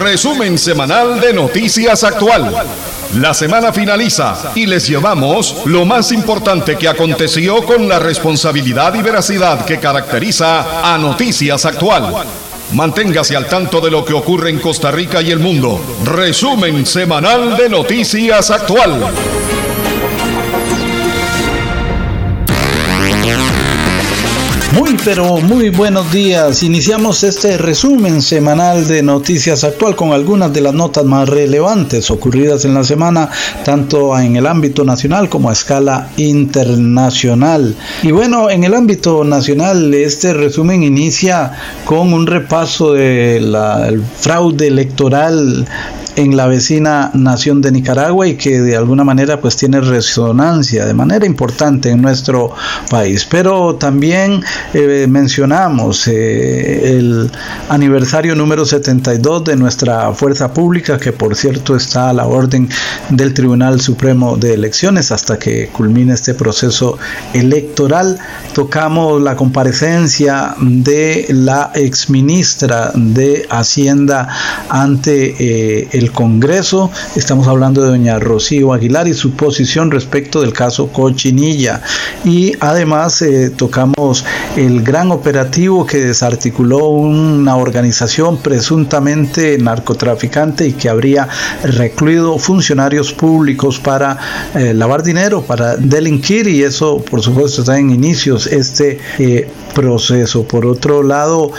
Resumen semanal de Noticias Actual. La semana finaliza y les llevamos lo más importante que aconteció con la responsabilidad y veracidad que caracteriza a Noticias Actual. Manténgase al tanto de lo que ocurre en Costa Rica y el mundo. Resumen semanal de Noticias Actual. Muy pero muy buenos días. Iniciamos este resumen semanal de Noticias Actual con algunas de las notas más relevantes ocurridas en la semana, tanto en el ámbito nacional como a escala internacional. Y bueno, en el ámbito nacional este resumen inicia con un repaso del fraude electoral en la vecina nación de Nicaragua y que de alguna manera pues tiene resonancia de manera importante en nuestro país. Pero también eh, mencionamos eh, el aniversario número 72 de nuestra fuerza pública que por cierto está a la orden del Tribunal Supremo de Elecciones hasta que culmine este proceso electoral. Tocamos la comparecencia de la exministra de Hacienda ante eh, el Congreso. Estamos hablando de doña Rocío Aguilar y su posición respecto del caso Cochinilla. Y además eh, tocamos el gran operativo que desarticuló una organización presuntamente narcotraficante y que habría recluido funcionarios públicos para eh, lavar dinero, para delinquir y eso por supuesto está en inicios este eh, proceso. Por otro lado,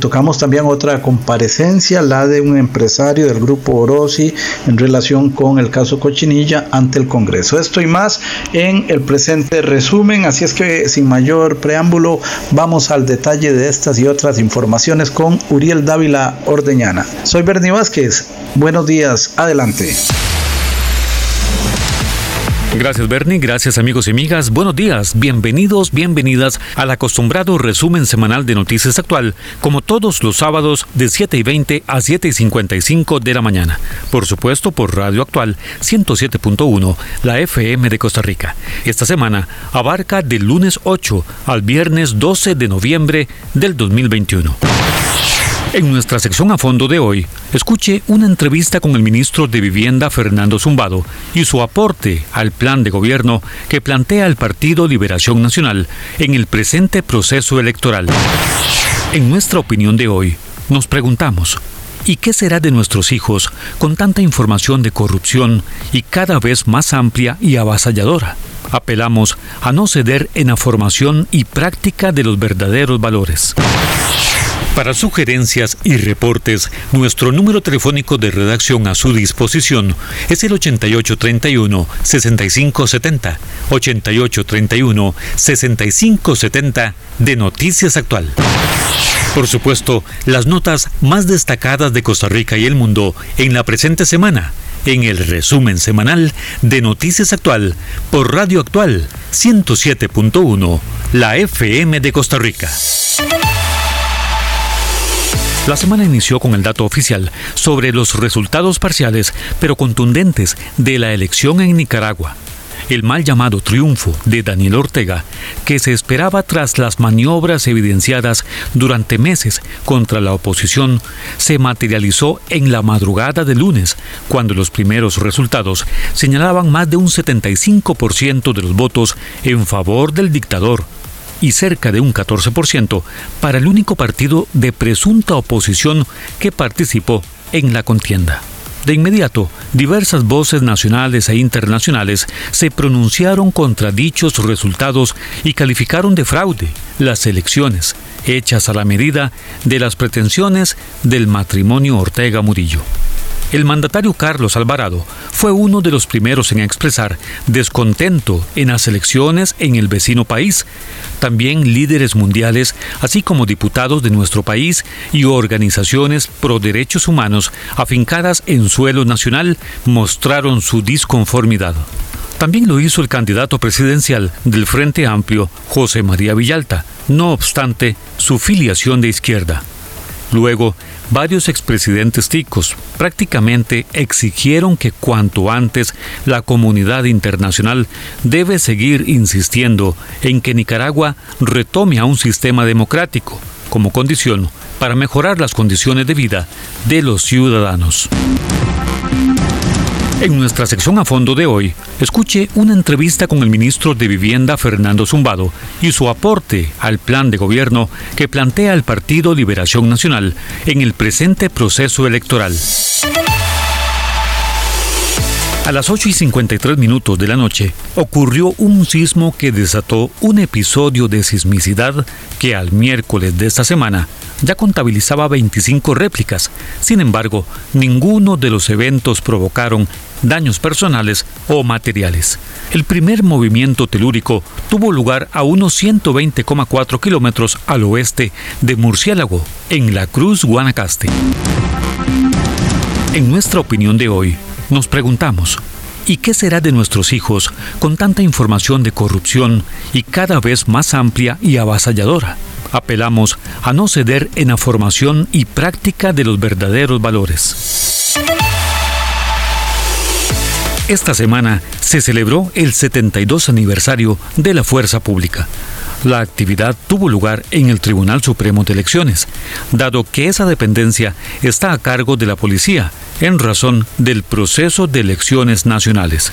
tocamos también otra comparecencia, la de un empresario del grupo En relación con el caso Cochinilla ante el Congreso. Esto y más en el presente resumen, así es que sin mayor preámbulo vamos al detalle de estas y otras informaciones con Uriel Dávila Ordeñana. Soy Bernie Vázquez, buenos días, adelante. Gracias Bernie, gracias amigos y amigas, buenos días, bienvenidos, bienvenidas al acostumbrado resumen semanal de Noticias Actual, como todos los sábados de 7 y 20 a 7 y 55 de la mañana. Por supuesto por Radio Actual 107.1, la FM de Costa Rica. Esta semana abarca del lunes 8 al viernes 12 de noviembre del 2021. En nuestra sección a fondo de hoy, escuche una entrevista con el ministro de Vivienda Fernando Zumbado y su aporte al plan de gobierno que plantea el Partido Liberación Nacional en el presente proceso electoral. En nuestra opinión de hoy, nos preguntamos, ¿y qué será de nuestros hijos con tanta información de corrupción y cada vez más amplia y avasalladora? Apelamos a no ceder en la formación y práctica de los verdaderos valores. Para sugerencias y reportes, nuestro número telefónico de redacción a su disposición es el 8831-6570, 8831-6570 de Noticias Actual. Por supuesto, las notas más destacadas de Costa Rica y el mundo en la presente semana, en el resumen semanal de Noticias Actual por Radio Actual 107.1, la FM de Costa Rica. La semana inició con el dato oficial sobre los resultados parciales pero contundentes de la elección en Nicaragua. El mal llamado triunfo de Daniel Ortega, que se esperaba tras las maniobras evidenciadas durante meses contra la oposición, se materializó en la madrugada de lunes, cuando los primeros resultados señalaban más de un 75% de los votos en favor del dictador y cerca de un 14% para el único partido de presunta oposición que participó en la contienda. De inmediato, diversas voces nacionales e internacionales se pronunciaron contra dichos resultados y calificaron de fraude las elecciones, hechas a la medida de las pretensiones del matrimonio Ortega Murillo. El mandatario Carlos Alvarado fue uno de los primeros en expresar descontento en las elecciones en el vecino país. También líderes mundiales, así como diputados de nuestro país y organizaciones pro derechos humanos afincadas en suelo nacional, mostraron su disconformidad. También lo hizo el candidato presidencial del Frente Amplio, José María Villalta, no obstante su filiación de izquierda. Luego, varios expresidentes ticos prácticamente exigieron que cuanto antes la comunidad internacional debe seguir insistiendo en que Nicaragua retome a un sistema democrático como condición para mejorar las condiciones de vida de los ciudadanos. En nuestra sección a fondo de hoy, escuche una entrevista con el ministro de Vivienda Fernando Zumbado y su aporte al plan de gobierno que plantea el Partido Liberación Nacional en el presente proceso electoral. A las 8 y 53 minutos de la noche ocurrió un sismo que desató un episodio de sismicidad que al miércoles de esta semana ya contabilizaba 25 réplicas. Sin embargo, ninguno de los eventos provocaron daños personales o materiales. El primer movimiento telúrico tuvo lugar a unos 120,4 kilómetros al oeste de Murciélago, en la Cruz Guanacaste. En nuestra opinión de hoy, nos preguntamos, ¿y qué será de nuestros hijos con tanta información de corrupción y cada vez más amplia y avasalladora? Apelamos a no ceder en la formación y práctica de los verdaderos valores. Esta semana se celebró el 72 aniversario de la Fuerza Pública. La actividad tuvo lugar en el Tribunal Supremo de Elecciones, dado que esa dependencia está a cargo de la policía en razón del proceso de elecciones nacionales.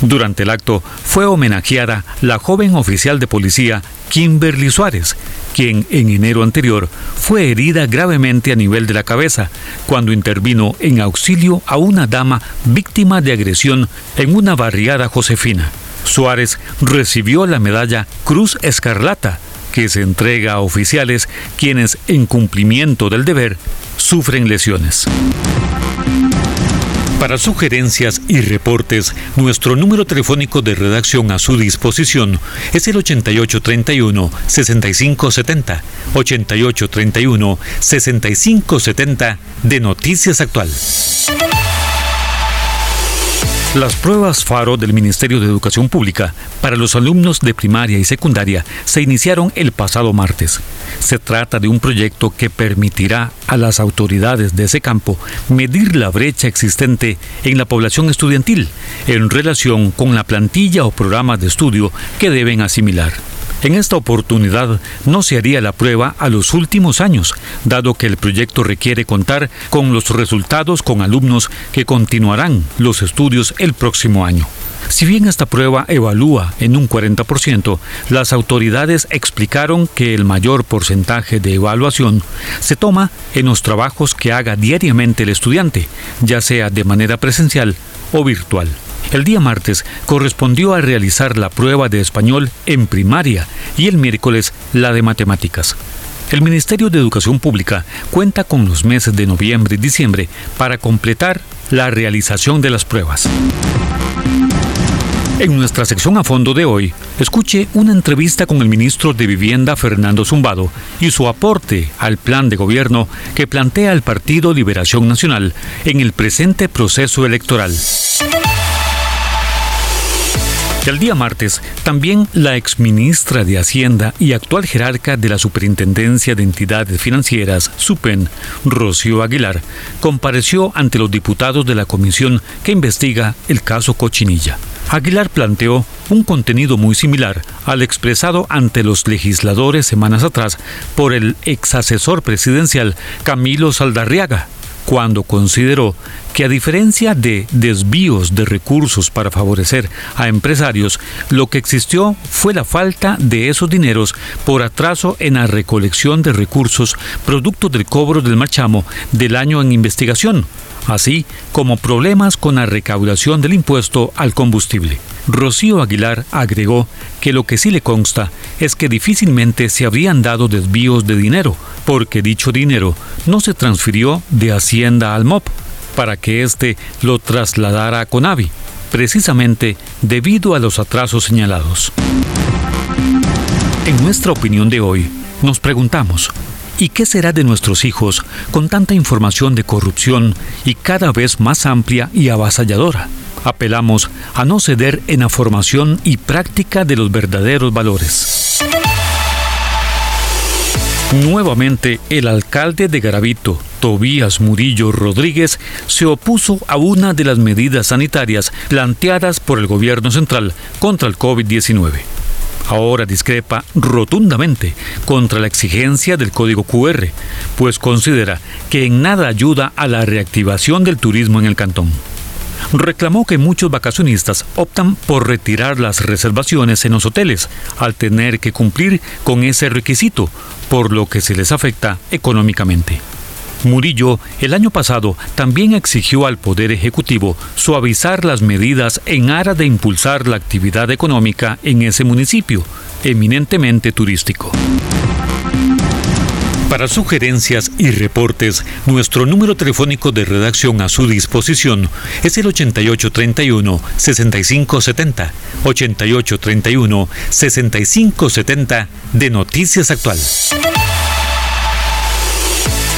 Durante el acto fue homenajeada la joven oficial de policía Kimberly Suárez, quien en enero anterior fue herida gravemente a nivel de la cabeza cuando intervino en auxilio a una dama víctima de agresión en una barriada josefina. Suárez recibió la medalla Cruz Escarlata, que se entrega a oficiales quienes, en cumplimiento del deber, sufren lesiones. Para sugerencias y reportes, nuestro número telefónico de redacción a su disposición es el 8831-6570, 8831-6570 de Noticias Actual. Las pruebas FARO del Ministerio de Educación Pública para los alumnos de primaria y secundaria se iniciaron el pasado martes. Se trata de un proyecto que permitirá a las autoridades de ese campo medir la brecha existente en la población estudiantil en relación con la plantilla o programa de estudio que deben asimilar. En esta oportunidad no se haría la prueba a los últimos años, dado que el proyecto requiere contar con los resultados con alumnos que continuarán los estudios el próximo año. Si bien esta prueba evalúa en un 40%, las autoridades explicaron que el mayor porcentaje de evaluación se toma en los trabajos que haga diariamente el estudiante, ya sea de manera presencial o virtual. El día martes correspondió a realizar la prueba de español en primaria y el miércoles la de matemáticas. El Ministerio de Educación Pública cuenta con los meses de noviembre y diciembre para completar la realización de las pruebas. En nuestra sección a fondo de hoy, escuche una entrevista con el ministro de Vivienda Fernando Zumbado y su aporte al plan de gobierno que plantea el Partido Liberación Nacional en el presente proceso electoral. El día martes, también la exministra de Hacienda y actual jerarca de la Superintendencia de Entidades Financieras, SUPEN, Rocío Aguilar, compareció ante los diputados de la comisión que investiga el caso Cochinilla. Aguilar planteó un contenido muy similar al expresado ante los legisladores semanas atrás por el ex asesor presidencial Camilo Saldarriaga, cuando consideró que a diferencia de desvíos de recursos para favorecer a empresarios, lo que existió fue la falta de esos dineros por atraso en la recolección de recursos producto del cobro del marchamo del año en investigación, así como problemas con la recaudación del impuesto al combustible. Rocío Aguilar agregó que lo que sí le consta es que difícilmente se habrían dado desvíos de dinero, porque dicho dinero no se transfirió de Hacienda al MOP para que éste lo trasladara a Conavi, precisamente debido a los atrasos señalados. En nuestra opinión de hoy, nos preguntamos, ¿y qué será de nuestros hijos con tanta información de corrupción y cada vez más amplia y avasalladora? Apelamos a no ceder en la formación y práctica de los verdaderos valores. Nuevamente, el alcalde de Garavito, Tobías Murillo Rodríguez, se opuso a una de las medidas sanitarias planteadas por el gobierno central contra el COVID-19. ahora discrepa rotundamente contra la exigencia del código QR, pues considera que en nada ayuda a la reactivación del turismo en el cantón. Reclamó que muchos vacacionistas optan por retirar las reservaciones en los hoteles al tener que cumplir con ese requisito, por lo que se les afecta económicamente. Murillo el año pasado también exigió al Poder Ejecutivo suavizar las medidas en aras de impulsar la actividad económica en ese municipio, eminentemente turístico. Para sugerencias y reportes, nuestro número telefónico de redacción a su disposición es el 8831-6570, 8831-6570 de Noticias Actual.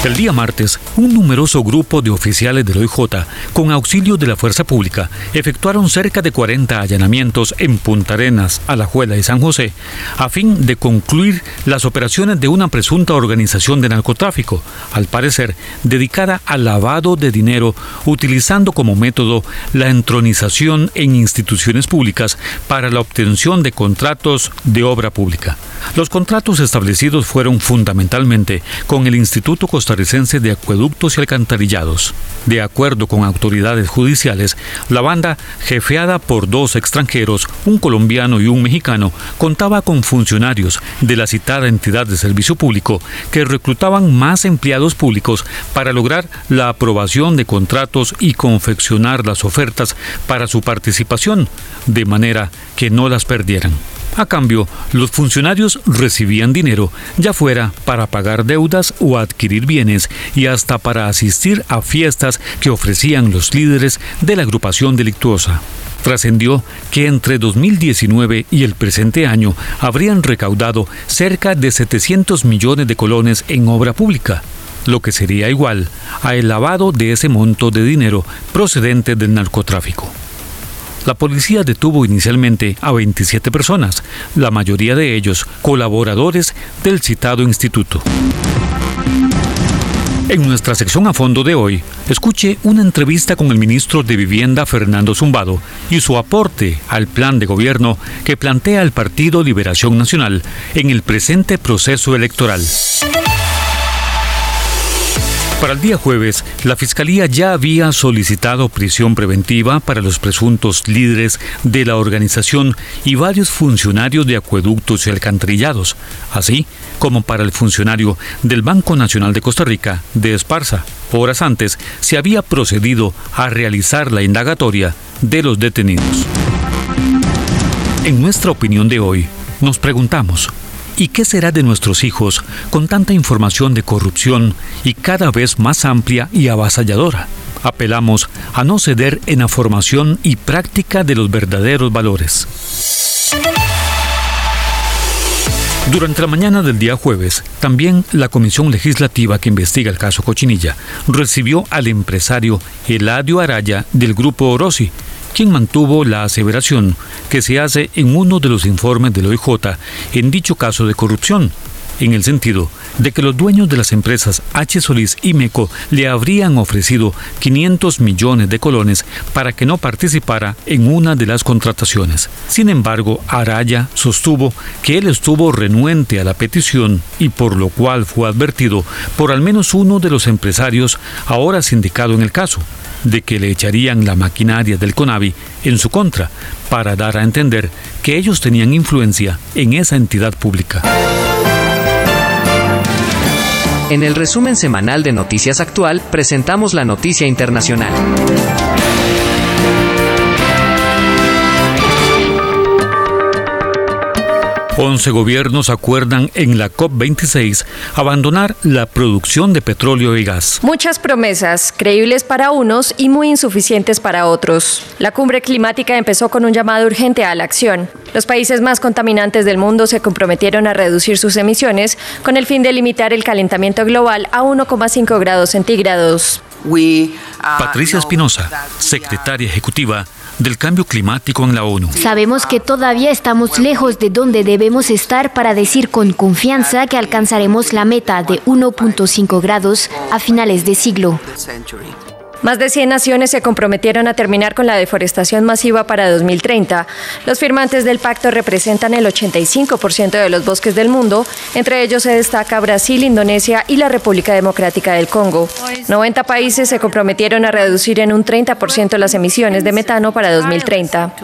El día martes, un numeroso grupo de oficiales del OIJ, con auxilio de la Fuerza Pública, efectuaron cerca de 40 allanamientos en Punta Arenas, Alajuela y San José, a fin de concluir las operaciones de una presunta organización de narcotráfico, al parecer dedicada al lavado de dinero, utilizando como método la entronización en instituciones públicas para la obtención de contratos de obra pública. Los contratos establecidos fueron fundamentalmente con el Instituto Costarricense de Acueductos y Alcantarillados. De acuerdo con autoridades judiciales, la banda, jefeada por dos extranjeros, un colombiano y un mexicano, contaba con funcionarios de la citada entidad de servicio público que reclutaban más empleados públicos para lograr la aprobación de contratos y confeccionar las ofertas para su participación, de manera que no las perdieran. A cambio, los funcionarios recibían dinero, ya fuera para pagar deudas o adquirir bienes y hasta para asistir a fiestas que ofrecían los líderes de la agrupación delictuosa. Trascendió que entre 2019 y el presente año habrían recaudado cerca de 700 millones de colones en obra pública, lo que sería igual a el lavado de ese monto de dinero procedente del narcotráfico. La policía detuvo inicialmente a 27 personas, la mayoría de ellos colaboradores del citado instituto. En nuestra sección a fondo de hoy, escuche una entrevista con el ministro de Vivienda Fernando Zumbado y su aporte al plan de gobierno que plantea el Partido Liberación Nacional en el presente proceso electoral. Para el día jueves, la Fiscalía ya había solicitado prisión preventiva para los presuntos líderes de la organización y varios funcionarios de acueductos y alcantarillados, así como para el funcionario del Banco Nacional de Costa Rica, de Esparza. Horas antes se había procedido a realizar la indagatoria de los detenidos. En nuestra opinión de hoy, nos preguntamos, ¿Y qué será de nuestros hijos con tanta información de corrupción y cada vez más amplia y avasalladora? Apelamos a no ceder en la formación y práctica de los verdaderos valores. Durante la mañana del día jueves, también la comisión legislativa que investiga el caso Cochinilla recibió al empresario Eladio Araya del grupo Orosi, quien mantuvo la aseveración que se hace en uno de los informes del OIJ en dicho caso de corrupción, en el sentido de que los dueños de las empresas H. Solís y MECO le habrían ofrecido 500 millones de colones para que no participara en una de las contrataciones. Sin embargo, Araya sostuvo que él estuvo renuente a la petición y por lo cual fue advertido por al menos uno de los empresarios ahora sindicado en el caso, de que le echarían la maquinaria del CONAVI en su contra para dar a entender que ellos tenían influencia en esa entidad pública. En el resumen semanal de Noticias Actual presentamos la noticia internacional. 11 gobiernos acuerdan en la COP26 abandonar la producción de petróleo y gas. Muchas promesas, creíbles para unos y muy insuficientes para otros. La cumbre climática empezó con un llamado urgente a la acción. Los países más contaminantes del mundo se comprometieron a reducir sus emisiones con el fin de limitar el calentamiento global a 1,5 grados centígrados. Patricia Espinosa, secretaria ejecutiva del cambio climático en la ONU. Sabemos que todavía estamos lejos de donde debemos estar para decir con confianza que alcanzaremos la meta de 1.5 grados a finales de siglo. Más de 100 naciones se comprometieron a terminar con la deforestación masiva para 2030. Los firmantes del pacto representan el 85% de los bosques del mundo, entre ellos se destaca Brasil, Indonesia y la República Democrática del Congo. 90 países se comprometieron a reducir en un 30% las emisiones de metano para 2030.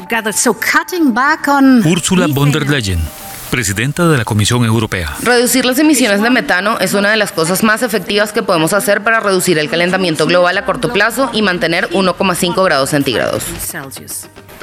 Úrsula von der Leyen presidenta de la Comisión Europea. Reducir las emisiones de metano es una de las cosas más efectivas que podemos hacer para reducir el calentamiento global a corto plazo y mantener 1,5 grados centígrados.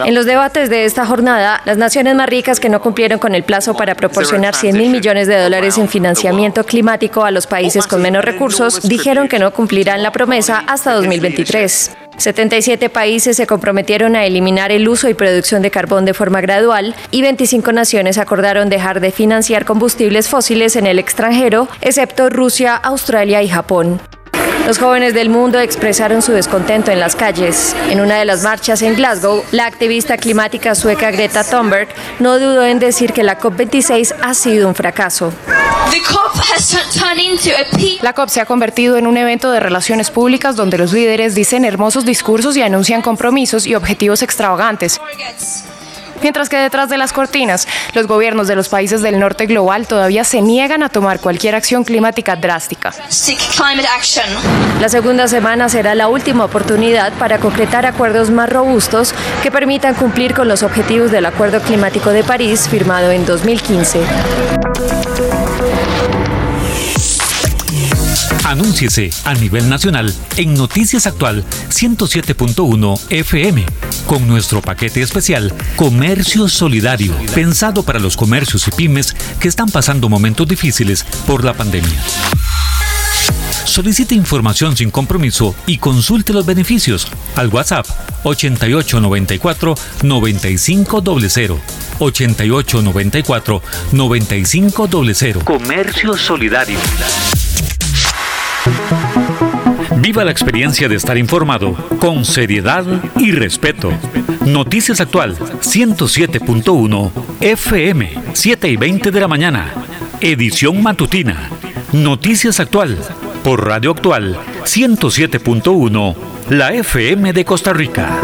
En los debates de esta jornada, las naciones más ricas que no cumplieron con el plazo para proporcionar 100 mil millones de dólares en financiamiento climático a los países con menos recursos dijeron que no cumplirán la promesa hasta 2023. 77 países se comprometieron a eliminar el uso y producción de carbón de forma gradual y 25 naciones acordaron dejar de financiar combustibles fósiles en el extranjero, excepto Rusia, Australia y Japón. Los jóvenes del mundo expresaron su descontento en las calles. En una de las marchas en Glasgow, la activista climática sueca Greta Thunberg no dudó en decir que la COP26 ha sido un fracaso. La COP se ha convertido en un evento de relaciones públicas donde los líderes dicen hermosos discursos y anuncian compromisos y objetivos extravagantes. Mientras que detrás de las cortinas, los gobiernos de los países del norte global todavía se niegan a tomar cualquier acción climática drástica. La segunda semana será la última oportunidad para concretar acuerdos más robustos que permitan cumplir con los objetivos del Acuerdo Climático de París firmado en 2015. Anúnciese a nivel nacional en Noticias Actual 107.1 FM con nuestro paquete especial Comercio Solidario, pensado para los comercios y pymes que están pasando momentos difíciles por la pandemia. Solicite información sin compromiso y consulte los beneficios al WhatsApp 8894 9500 8894 9500 Comercio Solidario. Viva la experiencia de estar informado con seriedad y respeto. Noticias Actual 107.1 FM 7 y 20 de la mañana. Edición matutina. Noticias Actual por Radio Actual 107.1 La FM de Costa Rica.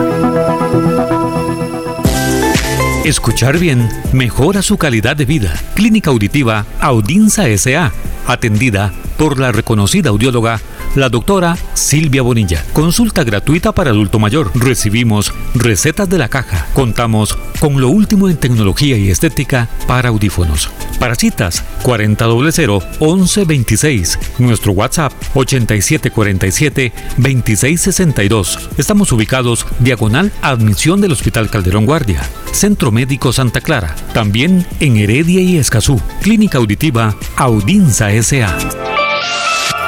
Escuchar bien mejora su calidad de vida. Clínica Auditiva Audinza SA, atendida por la reconocida audióloga la doctora Silvia Bonilla. Consulta gratuita para adulto mayor. Recibimos recetas de la caja. Contamos con lo último en tecnología y estética para audífonos. Para citas 4000 1126. Nuestro WhatsApp 8747 2662. Estamos ubicados diagonal admisión del Hospital Calderón Guardia. Centro Médico Santa Clara. También en Heredia y Escazú. Clínica Auditiva Audinza SA.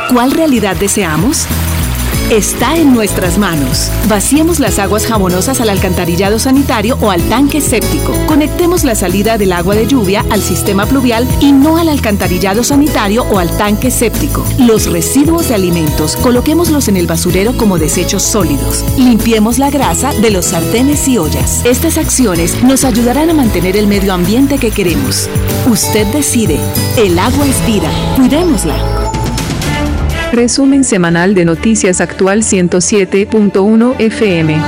¿Cuál realidad deseamos? Está en nuestras manos. Vaciemos las aguas jabonosas al alcantarillado sanitario o al tanque séptico. Conectemos la salida del agua de lluvia al sistema pluvial y no al alcantarillado sanitario o al tanque séptico. Los residuos de alimentos coloquémoslos en el basurero como desechos sólidos. Limpiemos la grasa de los sartenes y ollas. Estas acciones nos ayudarán a mantener el medio ambiente que queremos. Usted decide. El agua es vida. Cuidémosla. Resumen semanal de Noticias Actual 107.1 FM.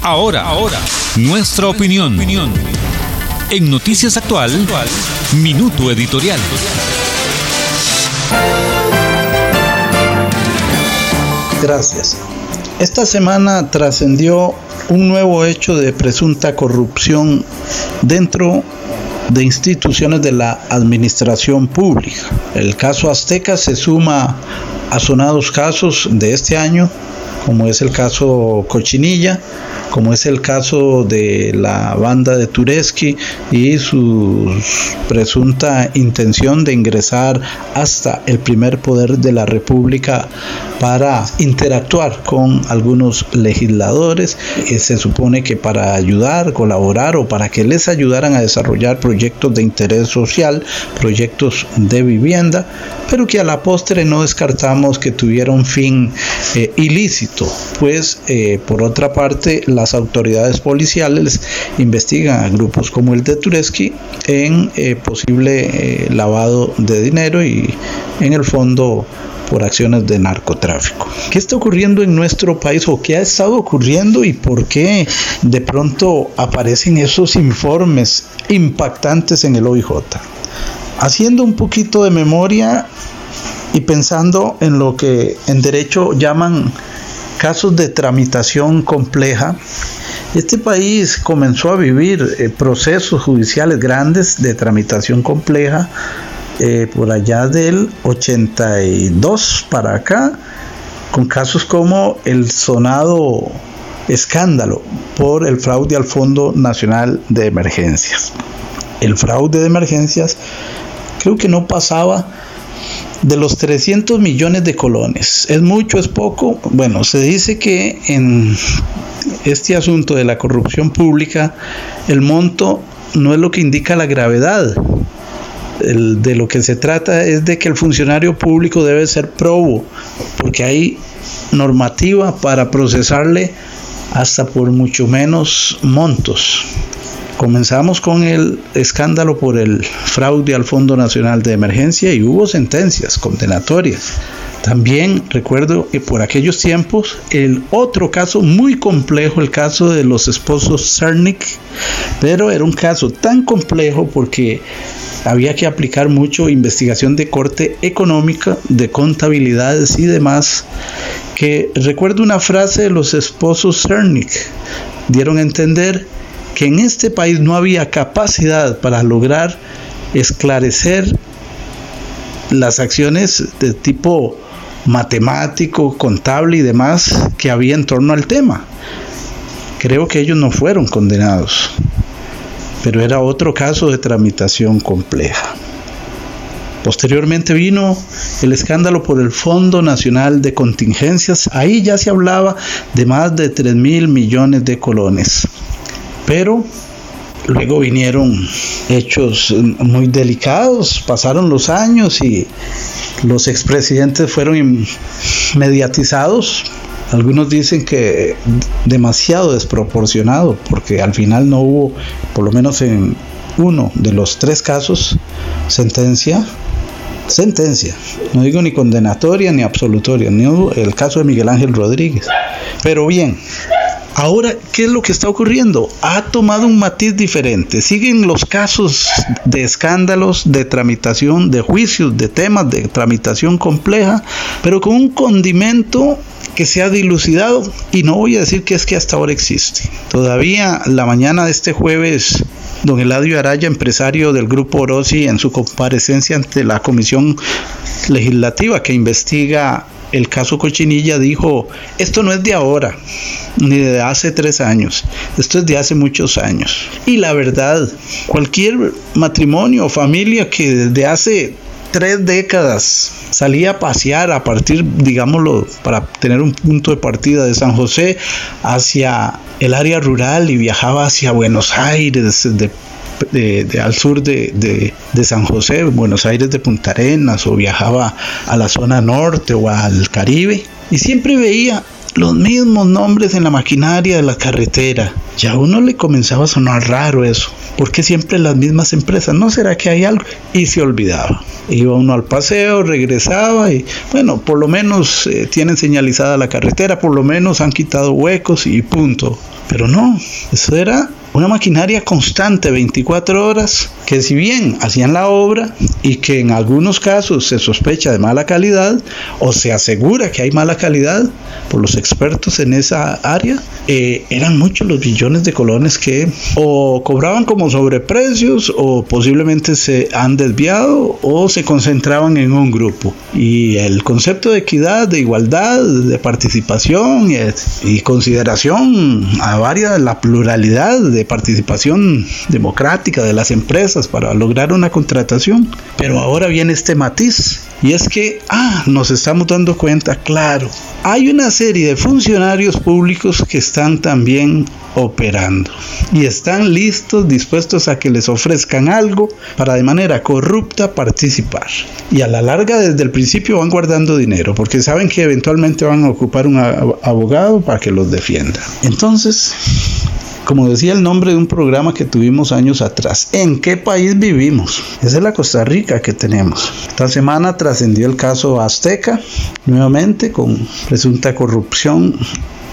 Ahora, ahora, nuestra opinión. En Noticias Actual, Minuto Editorial. Gracias. Esta semana trascendió un nuevo hecho de presunta corrupción dentro de instituciones de la administración pública. El caso Azteca se suma a sonados casos de este año, como es el caso Cochinilla, como es el caso de la banda de Tureski y su presunta intención de ingresar hasta el primer poder de la República para interactuar con algunos legisladores. Eh, se supone que para ayudar, colaborar o para que les ayudaran a desarrollar proyectos de interés social, proyectos de vivienda, pero que a la postre no descartamos que tuviera un fin eh, ilícito Pues eh, por otra parte las autoridades policiales investigan a grupos como el de Tureski en eh, posible lavado de dinero y en el fondo por acciones de narcotráfico. ¿Qué está ocurriendo en nuestro país o qué ha estado ocurriendo y por qué de pronto aparecen esos informes impactantes en el OIJ? Haciendo un poquito de memoria y pensando en lo que en derecho llaman casos de tramitación compleja, este país comenzó a vivir eh, procesos judiciales grandes de tramitación compleja eh, por allá del 82 para acá, con casos como el sonado escándalo por el fraude al Fondo Nacional de Emergencias. El fraude de emergencias creo que no pasaba de los 300 millones de colones. ¿Es mucho, es poco? Bueno, se dice que en este asunto de la corrupción pública el monto no es lo que indica la gravedad de lo que se trata es de que el funcionario público debe ser probo, porque hay normativa para procesarle hasta por mucho menos montos. Comenzamos con el escándalo por el fraude al Fondo Nacional de Emergencia y hubo sentencias condenatorias. También recuerdo que por aquellos tiempos el otro caso muy complejo, el caso de los esposos Cernick, pero era un caso tan complejo porque había que aplicar mucho investigación de corte económica, de contabilidades y demás, que recuerdo una frase de los esposos Cernick, dieron a entender que en este país no había capacidad para lograr esclarecer las acciones de tipo matemático, contable y demás que había en torno al tema. Creo que ellos no fueron condenados pero era otro caso de tramitación compleja. Posteriormente vino el escándalo por el Fondo Nacional de Contingencias. Ahí ya se hablaba de más de 3 mil millones de colones. Pero luego vinieron hechos muy delicados, pasaron los años y los expresidentes fueron mediatizados algunos dicen que demasiado desproporcionado, porque al final no hubo, por lo menos en uno de los tres casos, sentencia. Sentencia, no digo ni condenatoria ni absolutoria, ni el caso de Miguel Ángel Rodríguez. Pero bien, Ahora, ¿qué es lo que está ocurriendo? Ha tomado un matiz diferente. Siguen los casos de escándalos, de tramitación, de juicios, de temas de tramitación compleja, pero con un condimento que se ha dilucidado y no voy a decir que es que hasta ahora existe. Todavía la mañana de este jueves, don Eladio Araya, empresario del grupo Orosi, en su comparecencia ante la comisión legislativa que investiga el caso Cochinilla dijo, esto no es de ahora, ni de hace tres años, esto es de hace muchos años. Y la verdad, cualquier matrimonio o familia que desde hace tres décadas salía a pasear a partir, digámoslo, para tener un punto de partida de San José hacia el área rural y viajaba hacia Buenos Aires, de de, al sur de, de, San José, Buenos Aires de Punta Arenas, o viajaba a la zona norte o al Caribe, y siempre veía los mismos nombres en la maquinaria de la carretera. Ya a uno le comenzaba a sonar raro eso. porque siempre las mismas empresas? ¿No será que hay algo? Y se olvidaba. Iba uno al paseo, regresaba y bueno, por lo menos eh, tienen señalizada la carretera, por lo menos han quitado huecos y punto. Pero no, eso era una maquinaria constante 24 horas que si bien hacían la obra y que en algunos casos se sospecha de mala calidad o se asegura que hay mala calidad por los expertos en esa área, eh, eran muchos los billones de colones que o cobraban como sobreprecios o posiblemente se han desviado o se concentraban en un grupo. Y el concepto de equidad, de igualdad, de participación y, y consideración a varias, la pluralidad de participación democrática de las empresas para lograr una contratación. Pero ahora viene este matiz y es que, ah, nos estamos dando cuenta, claro, hay una serie de funcionarios públicos que están también operando y están listos, dispuestos a que les ofrezcan algo para de manera corrupta participar. Y a la larga, desde el principio van guardando dinero porque saben que eventualmente van a ocupar un abogado para que los defienda. Entonces, como decía el nombre de un programa que tuvimos años atrás. ¿En qué país vivimos? Esa es la Costa Rica que tenemos. Esta semana trascendió el caso Azteca, nuevamente con presunta corrupción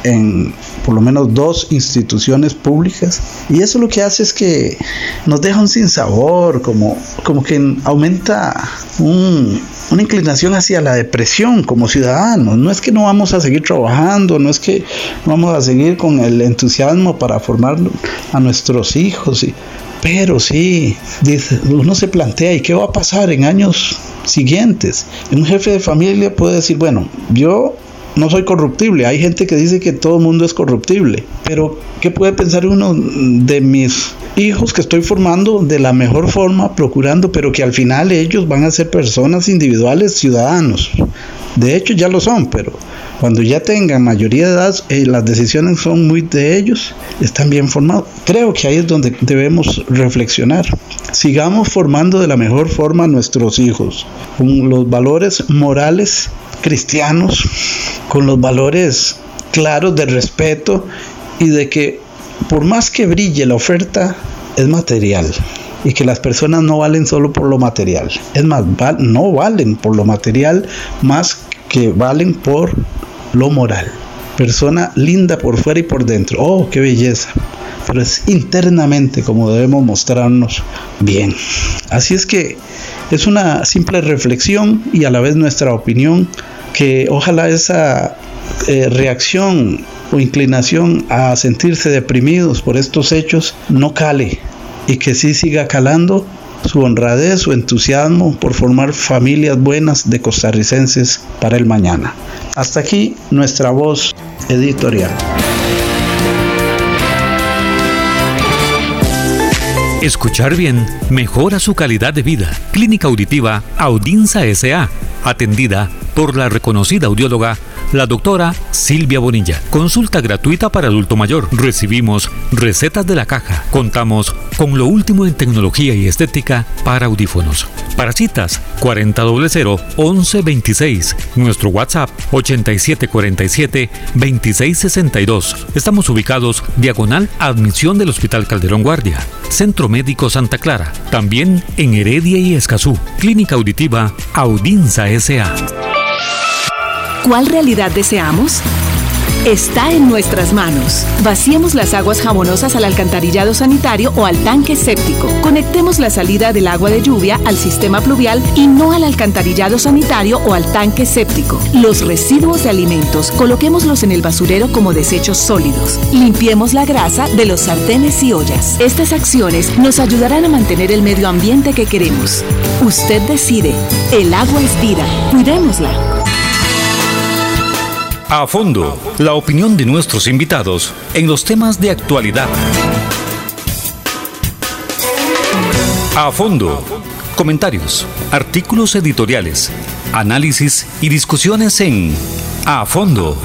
en por lo menos dos instituciones públicas y eso lo que hace es que nos deja un sinsabor como, como que aumenta una inclinación hacia la depresión como ciudadanos no es que no vamos a seguir trabajando no es que vamos a seguir con el entusiasmo para formar a nuestros hijos pero sí, uno se plantea, ¿y qué va a pasar en años siguientes? Un jefe de familia puede decir, bueno, yo no soy corruptible. Hay gente que dice que todo el mundo es corruptible. Pero, ¿qué puede pensar uno de mis hijos que estoy formando de la mejor forma, procurando, pero que al final ellos van a ser personas individuales, ciudadanos? De hecho, ya lo son, pero cuando ya tengan mayoría de edad, eh, las decisiones son muy de ellos, están bien formados. Creo que ahí es donde debemos reflexionar. Sigamos formando de la mejor forma a nuestros hijos, con los valores morales cristianos, con los valores claros de respeto y de que por más que brille la oferta, es material y que las personas no valen solo por lo material. Es más, no valen por lo material más que valen por lo moral. Persona linda por fuera y por dentro. Oh, qué belleza. Pero es internamente como debemos mostrarnos bien. Así es que es una simple reflexión y a la vez nuestra opinión que ojalá esa eh, reacción o inclinación a sentirse deprimidos por estos hechos no cale y que sí siga calando su honradez, su entusiasmo por formar familias buenas de costarricenses para el mañana. Hasta aquí nuestra voz editorial. Escuchar bien mejora su calidad de vida. Clínica Auditiva Audinza SA, atendida por la reconocida audióloga la doctora Silvia Bonilla. Consulta gratuita para adulto mayor. Recibimos recetas de la caja. Contamos con lo último en tecnología y estética para audífonos. Para citas 4000 1126. Nuestro WhatsApp 8747 2662. Estamos ubicados diagonal admisión del Hospital Calderón Guardia. Centro Médico Santa Clara. También en Heredia y Escazú. Clínica Auditiva Audinza SA. ¿Cuál realidad deseamos? Está en nuestras manos. Vaciemos las aguas jabonosas al alcantarillado sanitario o al tanque séptico. Conectemos la salida del agua de lluvia al sistema pluvial y no al alcantarillado sanitario o al tanque séptico. Los residuos de alimentos coloquémoslos en el basurero como desechos sólidos. Limpiemos la grasa de los sartenes y ollas. Estas acciones nos ayudarán a mantener el medio ambiente que queremos. Usted decide. El agua es vida. Cuidémosla. A fondo, la opinión de nuestros invitados en los temas de actualidad. A fondo, comentarios, artículos editoriales, análisis y discusiones en A fondo.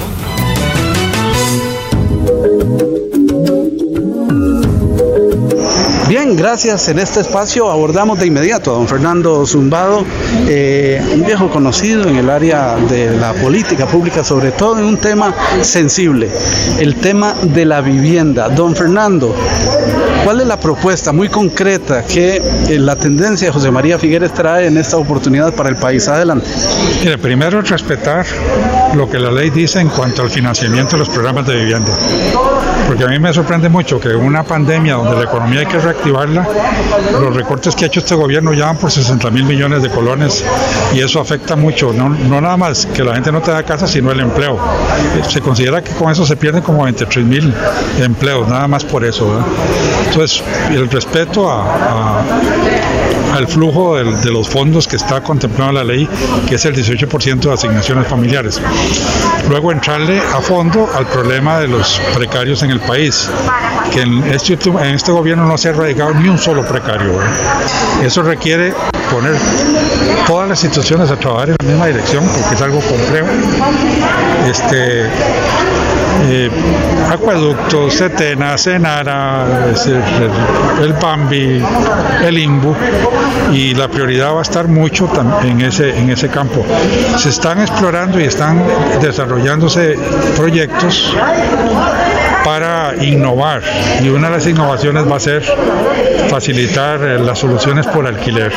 Gracias. En este espacio abordamos de inmediato a don Fernando Zumbado, eh, un viejo conocido en el área de la política pública, sobre todo en un tema sensible, el tema de la vivienda. Don Fernando, ¿cuál es la propuesta muy concreta que eh, la tendencia de José María Figueres trae en esta oportunidad para el país? Adelante. Mire, primero respetar lo que la ley dice en cuanto al financiamiento de los programas de vivienda. Porque a mí me sorprende mucho que una pandemia donde la economía hay que reactivar Los recortes que ha hecho este gobierno ya van por 60 mil millones de colones y eso afecta mucho, no, no nada más que la gente no tenga casa, sino el empleo. Se considera que con eso se pierden como 23 mil empleos, nada más por eso. Entonces, el respeto al flujo de, los fondos que está contemplado en la ley, que es el 18% de asignaciones familiares. Luego entrarle a fondo al problema de los precarios en el país, que en este, en este gobierno no se ha erradicado ni un solo precario. Eso requiere poner todas las instituciones a trabajar en la misma dirección, porque es algo complejo. Este, eh, acueductos, Setena, Senara, el, el Bambi, el Imbu, y la prioridad va a estar mucho en ese, en ese campo. Se están explorando y están desarrollándose proyectos para innovar y una de las innovaciones va a ser facilitar eh, las soluciones por alquiler.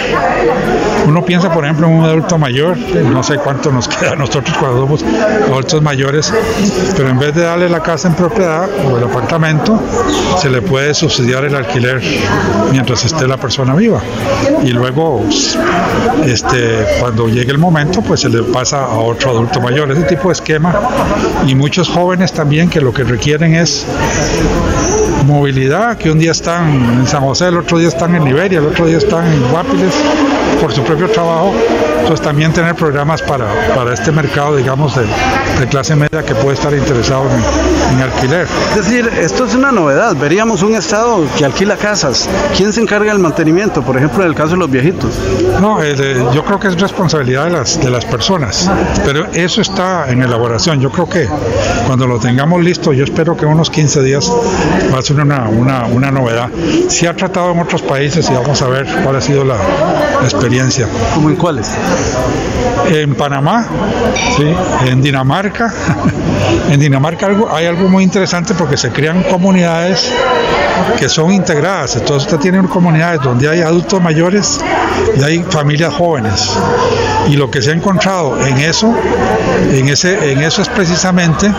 Uno piensa, por ejemplo, en un adulto mayor, no sé cuánto nos queda a nosotros cuando somos adultos mayores, pero en vez de darle la casa en propiedad o el apartamento, se le puede subsidiar el alquiler mientras esté la persona viva. Y luego, este, cuando llegue el momento, pues se le pasa a otro adulto mayor. Ese tipo de esquema. Y muchos jóvenes también que lo que requieren es movilidad, que un día están en San José, el otro día están en Liberia, el otro día están en Guapiles por su propio trabajo. Entonces también tener programas para, para este mercado, digamos, de, de clase media que puede estar interesado en, en, alquiler. Es decir, esto es una novedad. Veríamos un Estado que alquila casas. ¿Quién se encarga del mantenimiento, por ejemplo, en el caso de los viejitos? No, eh, yo creo que es responsabilidad de las, de las personas, pero eso está en elaboración. Yo creo que cuando lo tengamos listo, yo espero que unos 15 días va a ser una, una, una novedad. Se ha tratado en otros países y vamos a ver cuál ha sido la, la experiencia. ¿Cómo en cuáles? En Panamá, ¿sí? en Dinamarca. en Dinamarca algo, hay algo muy interesante porque se crean comunidades que son integradas. Entonces usted tiene comunidades donde hay adultos mayores y hay familias jóvenes. Y lo que se ha encontrado en eso, en, ese, en eso es precisamente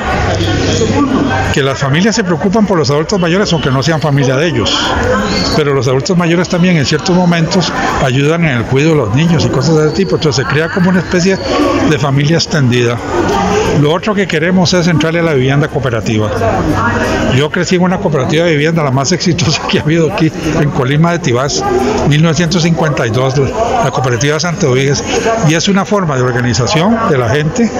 que las familias se preocupan por los adultos mayores aunque no sean familia de ellos. Pero los adultos mayores también en ciertos momentos ayudan en el cuidado los niños y cosas de ese tipo. Entonces se crea como una especie de familia extendida. Lo otro que queremos es entrarle a la vivienda cooperativa. Yo crecí en una cooperativa de vivienda, la más exitosa que ha habido aquí en Colima de Tibás, 1952, la cooperativa Santa Oviges, y es una forma de organización de la gente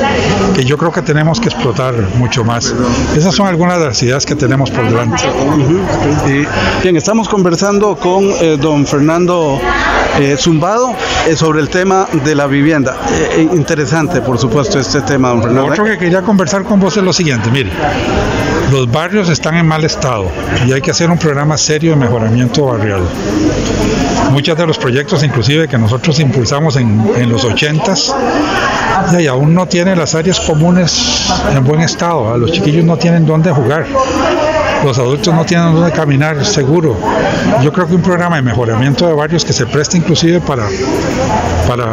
que yo creo que tenemos que explotar mucho más. Esas son algunas de las ideas que tenemos por delante. Bien, estamos conversando con eh, don Fernando eh, Zumbado eh, sobre el tema de la vivienda. Eh, interesante, por supuesto, este tema, don Fernando. Lo otro que quería conversar con vos es lo siguiente, mire, los barrios están en mal estado y hay que hacer un programa serio de mejoramiento barrial. Muchos de los proyectos, inclusive que nosotros impulsamos en, en los 80s, y aún no tienen las áreas comunes en buen estado. Los chiquillos no tienen dónde jugar los adultos no tienen dónde caminar seguro. Yo creo que un programa de mejoramiento de barrios que se preste inclusive para, para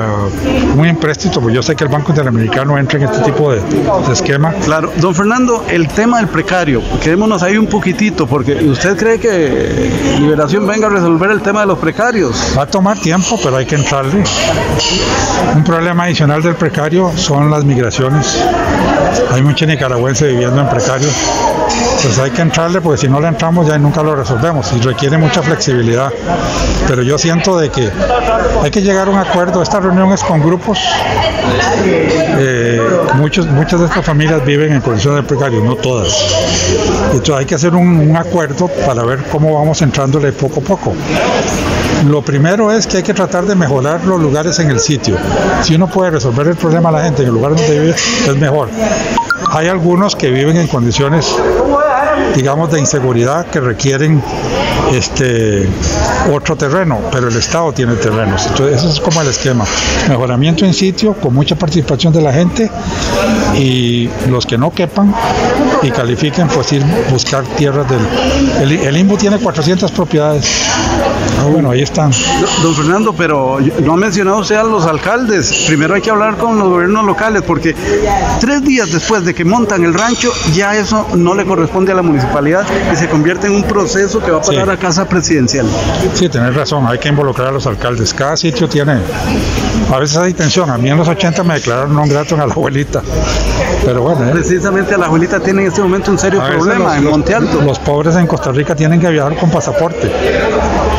un empréstito, pues yo sé que el Banco Interamericano entra en este tipo de, de esquema. Claro, don Fernando, el tema del precario, quedémonos ahí un poquitito, porque usted cree que Liberación venga a resolver el tema de los precarios. Va a tomar tiempo, pero hay que entrarle. Un problema adicional del precario son las migraciones. Hay muchos nicaragüenses viviendo en precarios. Pues hay que entrarle porque si no le entramos ya nunca lo resolvemos y requiere mucha flexibilidad. Pero yo siento de que hay que llegar a un acuerdo. Esta reunión es con grupos. Eh, muchos, muchas de estas familias viven en condiciones de precario, no todas. Entonces hay que hacer un acuerdo para ver cómo vamos entrándole poco a poco. Lo primero es que hay que tratar de mejorar los lugares en el sitio. Si uno puede resolver el problema a la gente en el lugar donde vive, es mejor. Hay algunos que viven en condiciones, digamos, de inseguridad que requieren este otro terreno, pero el Estado tiene terrenos. Entonces, ese es como el esquema. Mejoramiento en sitio con mucha participación de la gente y los que no quepan, y califiquen, pues ir buscar tierras del... El, el IMBU tiene 400 propiedades. Ah, bueno, ahí están. Don Fernando, pero no ha mencionado usted a los alcaldes. Primero hay que hablar con los gobiernos locales porque tres días después de que montan el rancho, ya eso no le corresponde a la municipalidad y se convierte en un proceso que va a pasar a casa presidencial. Sí, tenés razón, hay que involucrar a los alcaldes. Cada sitio tiene, a veces hay tensión. A mí en los 80 me declararon no grato a la abuelita. Pero bueno. ¿eh? Precisamente a la abuelita tiene en este momento un serio problema en Monte Alto. Los, pobres en Costa Rica tienen que viajar con pasaporte.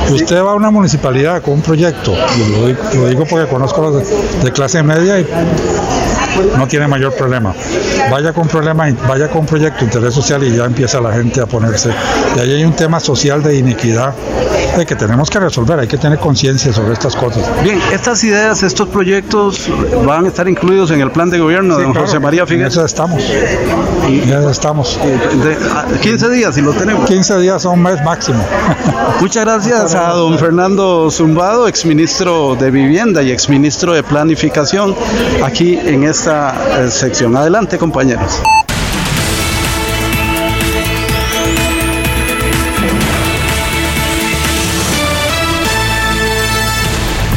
Usted va a una municipalidad con un proyecto, y lo, digo porque conozco los de, clase media y no tiene mayor problema. Vaya con problema, vaya con un proyecto de interés social y ya empieza la gente a ponerse. Y ahí hay un tema social de iniquidad de que tenemos que resolver, hay que tener conciencia sobre estas cosas. Bien, estas ideas, estos proyectos van a estar incluidos en el plan de gobierno de don José María Figueroa. Ya estamos. Ya estamos. De, 15 días y lo tenemos. 15 días a un mes máximo. Muchas gracias a don Fernando Zumbado, exministro de Vivienda y exministro de Planificación, aquí en esta eh, sección. Adelante, compañeros.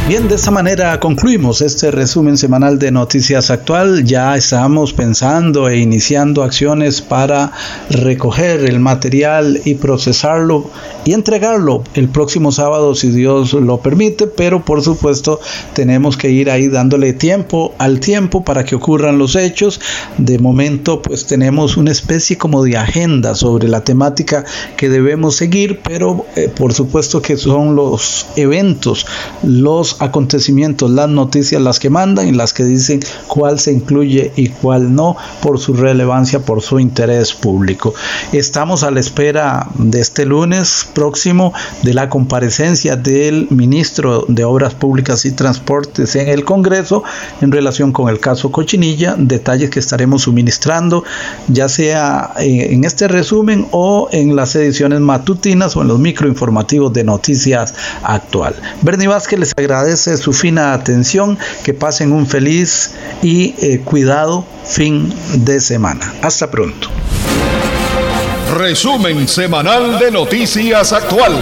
Bien, de esta manera concluimos este resumen semanal de Noticias Actual. Ya estamos pensando e iniciando acciones para recoger el material y procesarlo y entregarlo el próximo sábado si Dios lo permite, pero por supuesto tenemos que ir ahí dándole tiempo al tiempo para que ocurran los hechos. De momento pues tenemos una especie como de agenda sobre la temática que debemos seguir, pero eh, por supuesto que son los eventos, los acontecimientos, las noticias, las que mandan y las que dicen cuál se incluye y cuál no por su relevancia, por su interés público. Estamos a la espera de este lunes próximo de la comparecencia del ministro de Obras Públicas y Transportes en el Congreso en relación con el caso Cochinilla, detalles que estaremos suministrando ya sea eh, en este resumen o en las ediciones matutinas o en los microinformativos de noticias actual. Bernie Vázquez les agradece agradece su fina atención, que pasen un feliz y eh, cuidado fin de semana. Hasta pronto. Resumen semanal de Noticias Actual.